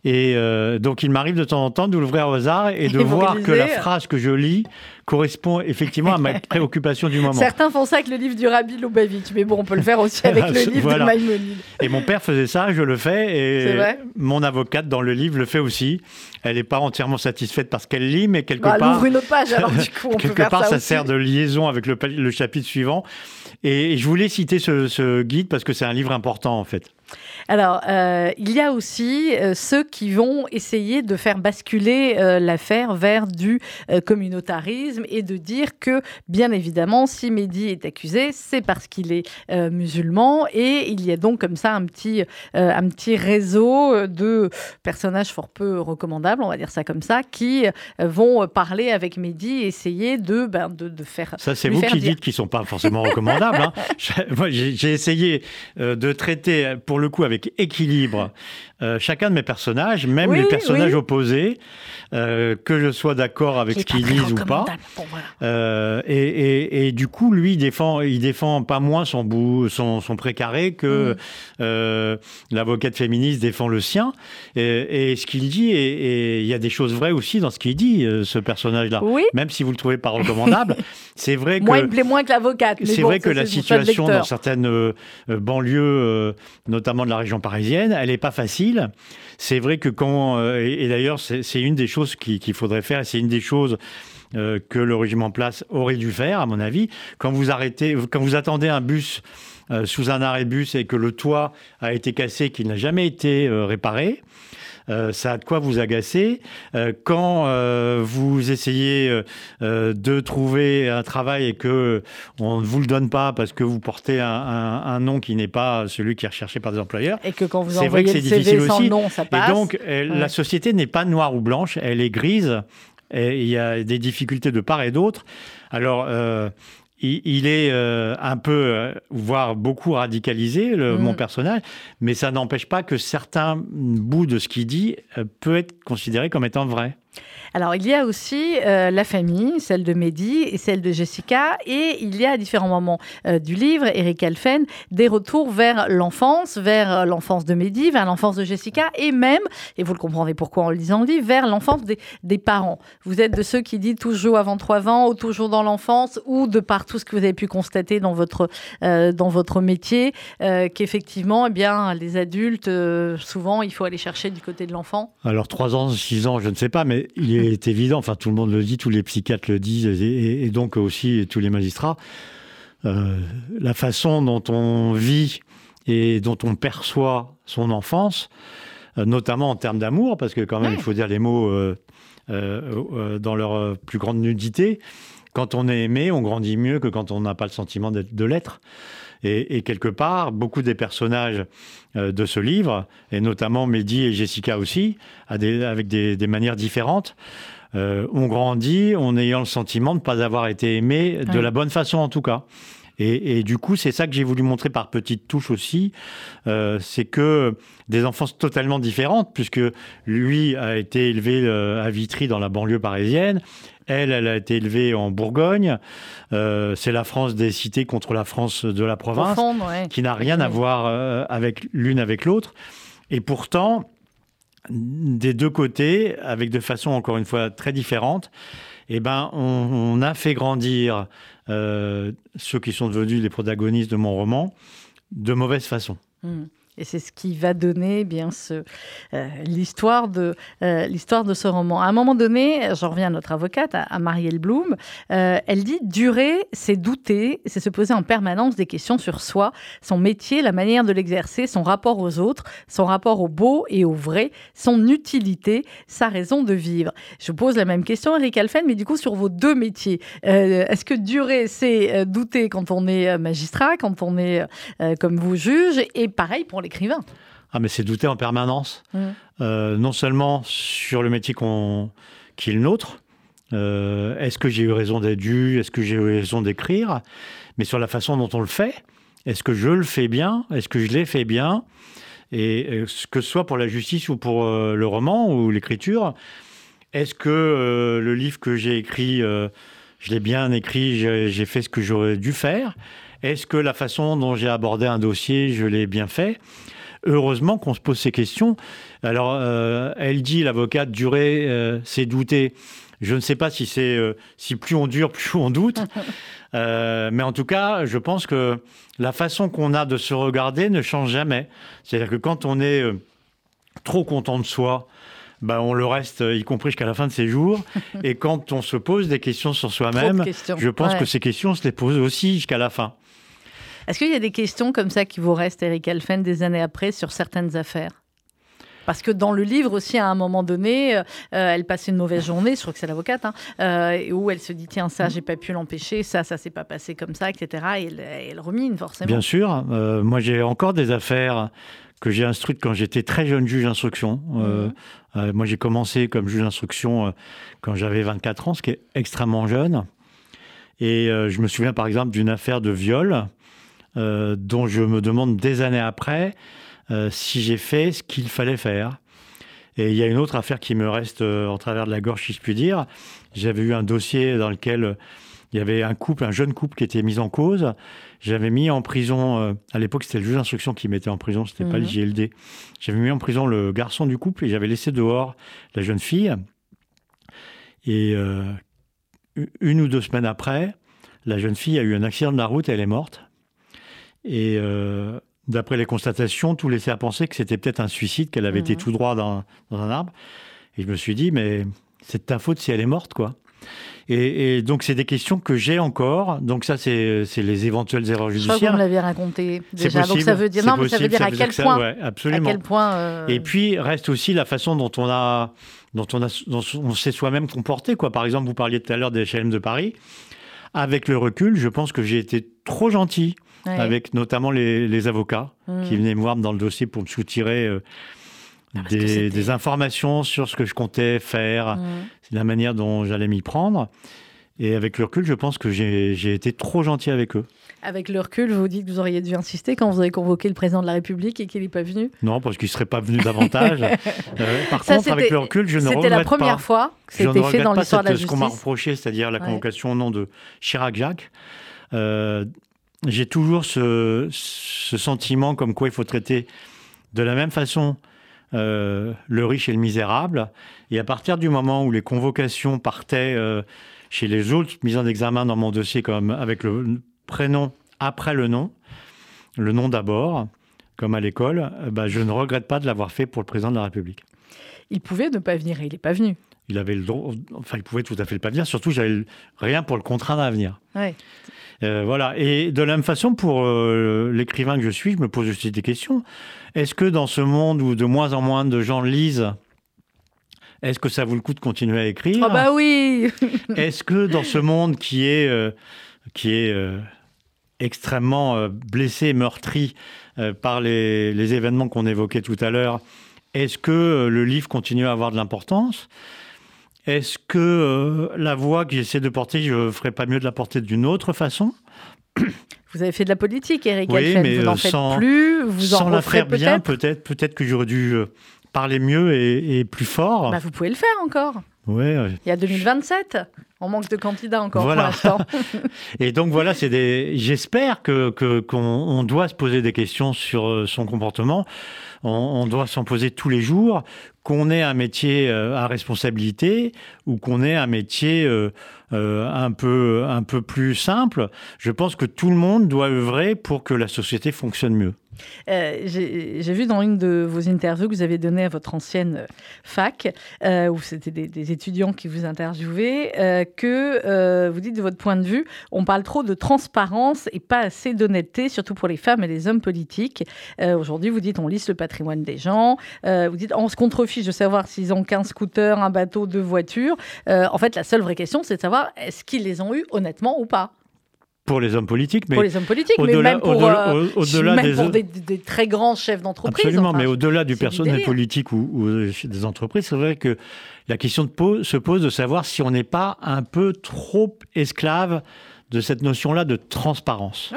S2: Et euh, donc, il m'arrive de temps en temps d'ouvrir au hasard et de voir que la phrase que je lis correspond effectivement à ma préoccupation du moment.
S1: Certains font ça avec le livre du Rabbi Lubavitch, mais bon, on peut le faire aussi avec le livre de Maïmonide.
S2: Et mon père faisait ça, je le fais, et mon avocate dans le livre le fait aussi. Elle n'est pas entièrement satisfaite parce qu'elle lit, mais quelque bah, part.
S1: Elle ouvre une autre page, alors du coup, on
S2: quelque
S1: peut faire
S2: part,
S1: ça,
S2: sert de liaison avec le, le chapitre suivant. Et je voulais citer ce, ce guide parce que c'est un livre important, en fait.
S1: Alors, euh, il y a aussi euh, ceux qui vont essayer de faire basculer euh, l'affaire vers du communautarisme et de dire que, bien évidemment, si Mehdi est accusé, c'est parce qu'il est musulman et il y a donc comme ça un petit, un petit réseau de personnages fort peu recommandables, on va dire ça comme ça, qui vont parler avec Mehdi et essayer de, ben, de, de, faire.
S2: Ça, c'est vous qui dites qu'ils ne sont pas forcément recommandables. Hein. Moi, j'ai essayé de traiter, pour le coup, avec équilibre euh, chacun de mes personnages, même les personnages opposés, euh, que je sois d'accord avec ce qu'ils disent ou pas. Euh, et, du coup, lui, il défend, il défend pas moins son, bout, son, son précaré que mm. l'avocate féministe défend le sien. Et, ce qu'il dit, et il y a des choses vraies aussi dans ce qu'il dit, ce personnage-là. Même si vous le trouvez pas recommandable, c'est vrai que.
S1: Moi, il me plaît moins que l'avocate.
S2: C'est vrai que la situation dans certaines banlieues, notamment de la région parisienne, elle n'est pas facile. C'est vrai que quand, euh, et, d'ailleurs c'est une des choses qu'il faudrait faire, c'est une des choses euh, que le régiment place aurait dû faire, à mon avis. Quand vous quand vous attendez un bus euh, sous un arrêt bus et que le toit a été cassé, qu'il n'a jamais été réparé, ça a de quoi vous agacer. Euh, quand euh, vous essayez de trouver un travail et que on ne vous le donne pas parce que vous portez un, nom qui n'est pas celui qui est recherché par des employeurs,
S1: et que quand vous envoyez vrai que c'est difficile aussi. Nom, ça passe.
S2: Et donc la société n'est pas noire ou blanche, elle est grise. Et il y a des difficultés de part et d'autre. Alors, il, est euh, un peu, euh, voire beaucoup radicalisé, le, mon mm. personnage, mais ça n'empêche pas que certains bouts de ce qu'il dit euh, peut être considéré comme étant vrai.
S1: Alors, il y a aussi euh, la famille, celle de Mehdi et celle de Jessica, et il y a à différents moments euh, du livre, Eric Alphen, des retours vers l'enfance, vers euh, l'enfance de Mehdi, vers l'enfance de Jessica, et même, et vous le comprendrez pourquoi en lisant le livre, vers l'enfance des, des, parents. Vous êtes de ceux qui disent toujours avant 3 ans, ou toujours dans l'enfance, ou de par tout ce que vous avez pu constater dans votre, dans votre métier, qu'effectivement, eh bien, les adultes, souvent, il faut aller chercher du côté de l'enfant
S2: Alors, 3 ans, 6 ans, je ne sais pas, mais il est évident, enfin tout le monde le dit, tous les psychiatres le disent, et, donc aussi tous les magistrats, euh, la façon dont on vit et dont on perçoit son enfance, euh, notamment en termes d'amour, parce que quand même, il faut dire les mots euh, dans leur plus grande nudité. Quand on est aimé, on grandit mieux que quand on n'a pas le sentiment de l'être. Et, quelque part, beaucoup des personnages de ce livre, et notamment Mehdi et Jessica aussi, avec des, manières différentes, euh, ont grandi en ayant le sentiment de ne pas avoir été aimés de la bonne façon en tout cas. Et, du coup, c'est ça que j'ai voulu montrer par petites touches aussi, euh, c'est que des enfances totalement différentes, puisque lui a été élevé euh, à Vitry dans la banlieue parisienne, elle, elle a été élevée en Bourgogne. Euh, c'est la France des cités contre la France de la province, qui n'a rien à voir euh, avec l'une avec l'autre. Et pourtant, des deux côtés, avec de façon encore une fois très différente, eh ben, on, a fait grandir euh, ceux qui sont devenus les protagonistes de mon roman de mauvaise façon.
S1: Mmh. Et c'est ce qui va donner eh bien euh, l'histoire de euh, l'histoire de ce roman. À un moment donné, j'en reviens à notre avocate, à, Marielle Blum, euh, elle dit durer, c'est douter, c'est se poser en permanence des questions sur soi, son métier, la manière de l'exercer, son rapport aux autres, son rapport au beau et au vrai, son utilité, sa raison de vivre. Je pose la même question, Eric Alphen, mais du coup sur vos deux métiers. est-ce que durer, c'est douter quand on est magistrat, quand on est comme vous juge, et pareil pour l'écrivain.
S2: Ah, mais c'est douter en permanence. Euh, non seulement sur le métier qu'on, qui est le nôtre, euh, est-ce que j'ai eu raison d'être dû, est-ce que j'ai eu raison d'écrire, mais sur la façon dont on le fait. Est-ce que je le fais bien Est-ce que je l'ai fait bien Et que ce soit pour la justice ou pour euh, le roman ou l'écriture, est-ce que le livre que j'ai écrit, je l'ai bien écrit, j'ai fait ce que j'aurais dû faire est-ce que la façon dont j'ai abordé un dossier, je l'ai bien fait? Heureusement qu'on se pose ces questions. Alors, euh, elle dit, l'avocate, durer, euh, c'est douter. Je ne sais pas si c'est euh, si plus on dure, plus on doute. mais en tout cas, je pense que la façon qu'on a de se regarder ne change jamais. C'est-à-dire que quand on est trop content de soi, ben on le reste, y compris jusqu'à la fin de ses jours. Et quand on se pose des questions sur soi-même, je pense que ces questions, on se les pose aussi jusqu'à la fin.
S1: Est-ce qu'il y a des questions comme ça qui vous restent, Eric Alphen, des années après, sur certaines affaires? Parce que dans le livre aussi, à un moment donné, euh, elle passe une mauvaise journée, je crois que c'est l'avocate, hein, euh, où elle se dit tiens ça, j'ai pas pu l'empêcher, ça, ça s'est pas passé comme ça, etc. Et elle, remine forcément.
S2: Bien sûr, euh, moi j'ai encore des affaires que j'ai instruites quand j'étais très jeune juge d'instruction. Mhm. moi j'ai commencé comme juge d'instruction quand j'avais 24 ans, ce qui est extrêmement jeune. Et je me souviens par exemple d'une affaire de viol euh, dont je me demande des années après euh, si j'ai fait ce qu'il fallait faire. Et il y a une autre affaire qui me reste euh, en travers de la gorge, si je puis dire. J'avais eu un dossier dans lequel il y avait un couple, un jeune couple qui était mis en cause. J'avais mis en prison, à l'époque c'était le juge d'instruction qui mettait en prison, c'était pas le mhm. JLD. J'avais mis en prison le garçon du couple et j'avais laissé dehors la jeune fille. Et une ou deux semaines après, la jeune fille a eu un accident de la route et elle est morte. Et euh, d'après les constatations, tout laissait à penser que c'était peut-être un suicide, qu'elle avait été mhm. tout droit dans, un arbre. Et je me suis dit, mais c'est de ta faute si elle est morte, quoi. Et, donc, c'est des questions que j'ai encore. Donc, ça, c'est les éventuelles erreurs judiciaires. Je crois
S1: que vous me l'avez raconté déjà. donc, ça veut dire, non, mais ça veut dire à quel point. Ouais,
S2: absolument.
S1: À quel point euh,
S2: Et puis, reste aussi la façon dont on a, dont on a, dont on s'est soi-même comporté, quoi. Par exemple, vous parliez tout à l'heure des HLM de Paris. Avec le recul, je pense que j'ai été trop gentil avec notamment les, avocats mmh. qui venaient me voir dans le dossier pour me soutirer euh, ah, des, informations sur ce que je comptais faire, mmh. la manière dont j'allais m'y prendre. Et avec le recul, je pense que j'ai été trop gentil avec eux.
S1: Avec le recul, vous dites que vous auriez dû insister quand vous avez convoqué le président de la République et qu'il n'est pas venu
S2: Non, parce qu'il ne serait pas venu davantage. Euh, par contre, avec le recul, je ne regrette pas.
S1: C'était la première fois que c'était fait dans l'histoire de la justice.
S2: Ce qu'on m'a reproché, c'est-à-dire la convocation au nom de Chirac-Jacques. Euh, j'ai toujours ce, ce, sentiment comme quoi il faut traiter de la même façon euh, le riche et le misérable. Et à partir du moment où les convocations partaient chez les autres mises en examen dans mon dossier, comme avec le prénom après le nom, le nom d'abord, comme à l'école, euh, bah, je ne regrette pas de l'avoir fait pour le président de la République.
S1: Il pouvait ne pas venir et il n'est pas venu.
S2: Il avait le droit, enfin, il pouvait tout à fait ne pas venir. Surtout, j'avais rien pour le contraindre à venir. Euh, voilà. Et de la même façon, pour euh, l'écrivain que je suis, je me pose aussi des questions. Est-ce que dans ce monde où de moins en moins de gens lisent, est-ce que ça vaut le coup de continuer à écrire?
S1: Oh bah oui
S2: Est-ce que dans ce monde qui est, euh, qui est euh, extrêmement euh, blessé, meurtri par les, les événements qu'on évoquait tout à l'heure, est-ce que le livre continue à avoir de l'importance? Est-ce que la voix que j'essaie de porter, je ne ferais pas mieux de la porter d'une autre façon?
S1: Vous avez fait de la politique, Eric oui, mais vous n'en faites plus, vous
S2: sans
S1: en
S2: la faire bien,
S1: peut-être?
S2: Peut-être que j'aurais dû parler mieux et, plus fort.
S1: Bah, vous pouvez le faire encore.
S2: Ouais.
S1: Il y a 2027. On manque de candidats encore pour l'instant.
S2: et donc voilà, c'est des. J'espère que qu'on doit se poser des questions sur euh, son comportement. On, doit s'en poser tous les jours. Qu'on ait un métier euh, à responsabilité ou qu'on ait un métier euh, un peu un peu plus simple. Je pense que tout le monde doit œuvrer pour que la société fonctionne mieux.
S1: Euh, j'ai vu dans une de vos interviews que vous avez données à votre ancienne fac, euh, où c'était des, étudiants qui vous interviewaient, euh, que vous dites de votre point de vue, on parle trop de transparence et pas assez d'honnêteté, surtout pour les femmes et les hommes politiques. Aujourd'hui, vous dites on lisse le patrimoine des gens, vous dites on se contrefiche de savoir s'ils ont qu'un scooter, un bateau, deux voitures. en fait, la seule vraie question, c'est de savoir est-ce qu'ils les ont eus honnêtement ou pas?
S2: Pour les hommes politiques, mais
S1: pour les hommes politiques, mais même pour, euh, des... très grands chefs d'entreprise.
S2: Absolument, mais au-delà du personnel politique ou, des entreprises, c'est vrai que la question se pose de savoir si on n'est pas un peu trop esclave de cette notion-là de transparence.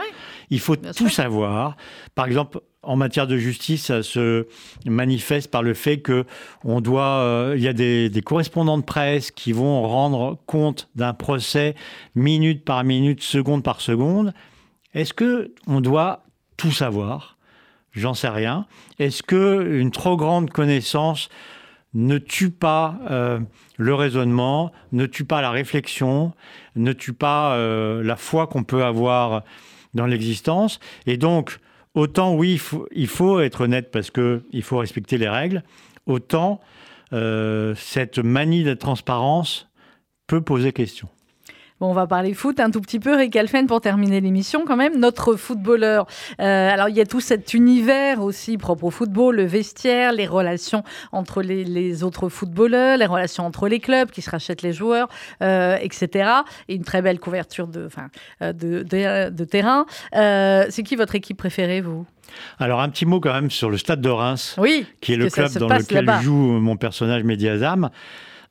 S2: Il faut tout savoir. Par exemple, en matière de justice, ça se manifeste par le fait que on doit, euh, il y a des, correspondants de presse qui vont rendre compte d'un procès minute par minute, seconde par seconde. Est-ce que on doit tout savoir? J'en sais rien. Est-ce que une trop grande connaissance ne tue pas euh, le raisonnement, ne tue pas la réflexion, ne tue pas euh, la foi qu'on peut avoir dans l'existence. Et donc, autant oui, il faut, être honnête parce qu'il faut respecter les règles, autant euh, cette manie de transparence peut poser question.
S1: Bon, on va parler foot un tout petit peu. Rick Alphen, pour terminer l'émission, quand même, notre footballeur. Euh, alors, il y a tout cet univers aussi propre au football, le vestiaire, les relations entre les, autres footballeurs, les relations entre les clubs qui se rachètent les joueurs, euh, etc. Et une très belle couverture de, euh, de, de, terrain. C'est qui votre équipe préférée, vous?
S2: Alors un petit mot quand même sur le Stade de Reims,
S1: oui,
S2: qui est le club dans lequel joue mon personnage Médiazam.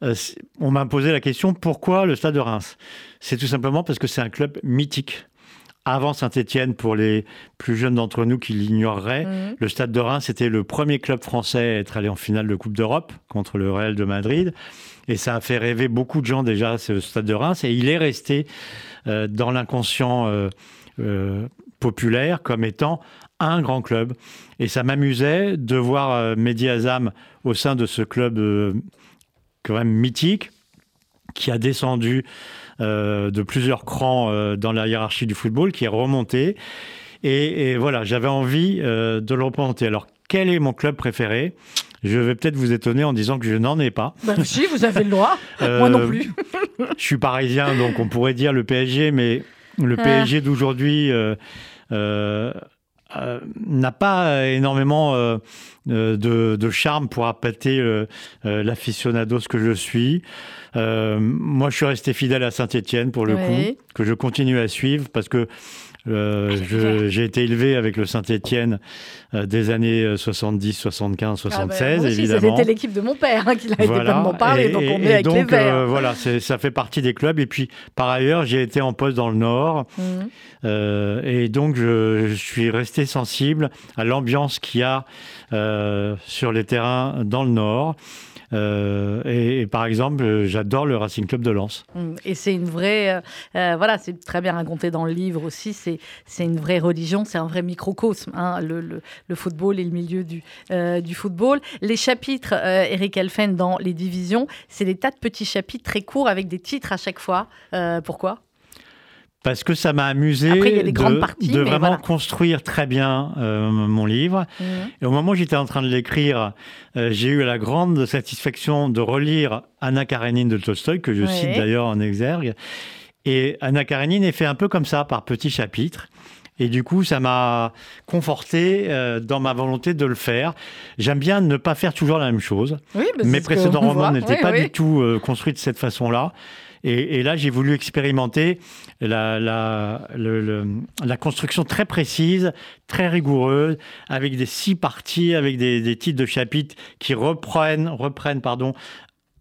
S2: Euh, on m'a posé la question pourquoi le Stade de Reims? C'est tout simplement parce que c'est un club mythique. Avant Saint-Étienne, pour les plus jeunes d'entre nous qui l'ignoreraient, mhm. le Stade de Reims était le premier club français à être allé en finale de Coupe d'Europe contre le Real de Madrid. Et ça a fait rêver beaucoup de gens déjà, ce Stade de Reims. Et il est resté euh, dans l'inconscient euh, populaire comme étant un grand club. Et ça m'amusait de voir Mehdi Azam au sein de ce club quand même mythique, qui a descendu euh, de plusieurs crans euh, dans la hiérarchie du football, qui est remonté. Et, voilà, j'avais envie euh, de le remonter. Alors, quel est mon club préféré? Je vais peut-être vous étonner en disant que je n'en ai pas.
S1: Bah, si, vous avez le droit. Moi non plus.
S2: je suis parisien, donc on pourrait dire le PSG, mais le. PSG d'aujourd'hui euh, n'a pas énormément euh, euh, de, charme pour appâter l'aficionado que je suis. moi, je suis resté fidèle à Saint-Étienne pour le coup, que je continue à suivre parce que Euh, j'ai été élevé avec le Saint-Étienne euh, des années 70, 75, 76, évidemment.
S1: C'était l'équipe de mon père hein, qui l'a voilà. été parlé, donc on est avec les Verts.
S2: Euh, voilà, ça fait partie des clubs. Et puis, par ailleurs, j'ai été en poste dans le Nord. Mmh. et donc, je, je, suis resté sensible à l'ambiance qu'il y a sur les terrains dans le Nord. Euh, et, par exemple, j'adore le Racing Club de Lens.
S1: Mmh. Et c'est une vraie, euh, euh, voilà, c'est très bien raconté dans le livre aussi. C'est c'est une vraie religion, c'est un vrai microcosme, hein, le, le, football et le milieu du du football. Les chapitres, Eric Elfen, dans les divisions, c'est des tas de petits chapitres très courts avec des titres à chaque fois. pourquoi?
S2: Parce que ça m'a amusé de, vraiment construire très bien euh, mon livre. Mmh. Et au moment où j'étais en train de l'écrire, euh, j'ai eu la grande satisfaction de relire Anna Karenine de Tolstoï, que je cite d'ailleurs en exergue. Et Anna Karenine est fait un peu comme ça, par petits chapitres. Et du coup, ça m'a conforté euh, dans ma volonté de le faire. J'aime bien ne pas faire toujours la même chose. Oui, Mes précédents romans n'étaient pas du tout construits de cette façon-là. Et, là, j'ai voulu expérimenter la, la, construction très précise, très rigoureuse, avec des six parties, avec des, titres de chapitres qui reprennent, reprennent pardon,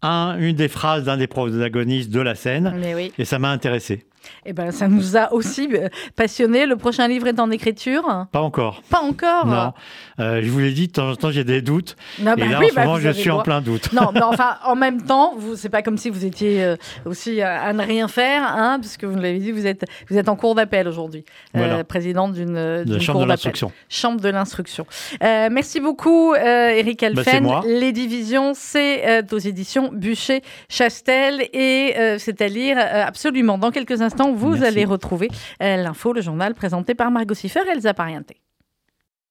S2: un, une des phrases d'un des protagonistes de la scène. Et ça m'a intéressé.
S1: Eh ben, ça nous a aussi euh, passionné. Le prochain livre est en écriture
S2: Pas encore.
S1: Pas encore
S2: Non. Euh, je vous l'ai dit, de temps en temps, j'ai des doutes. Non, bah et là, en ce bah, moment, je suis en plein doute.
S1: Non, mais enfin, en même temps, vous, c'est pas comme si vous étiez euh, aussi à, ne rien faire, hein, puisque vous l'avez dit, vous êtes, vous êtes en cours d'appel aujourd'hui. Voilà. présidente d'une,
S2: d'une chambre de l'instruction.
S1: Chambre de l'instruction. merci beaucoup, Eric bah, Elfen. Les divisions, c'est aux éditions Bûcher-Chastel et c'est à lire absolument dans quelques instants vous allez retrouver euh, l'info, le journal présenté par Margot Siffer et Elsa Pariente.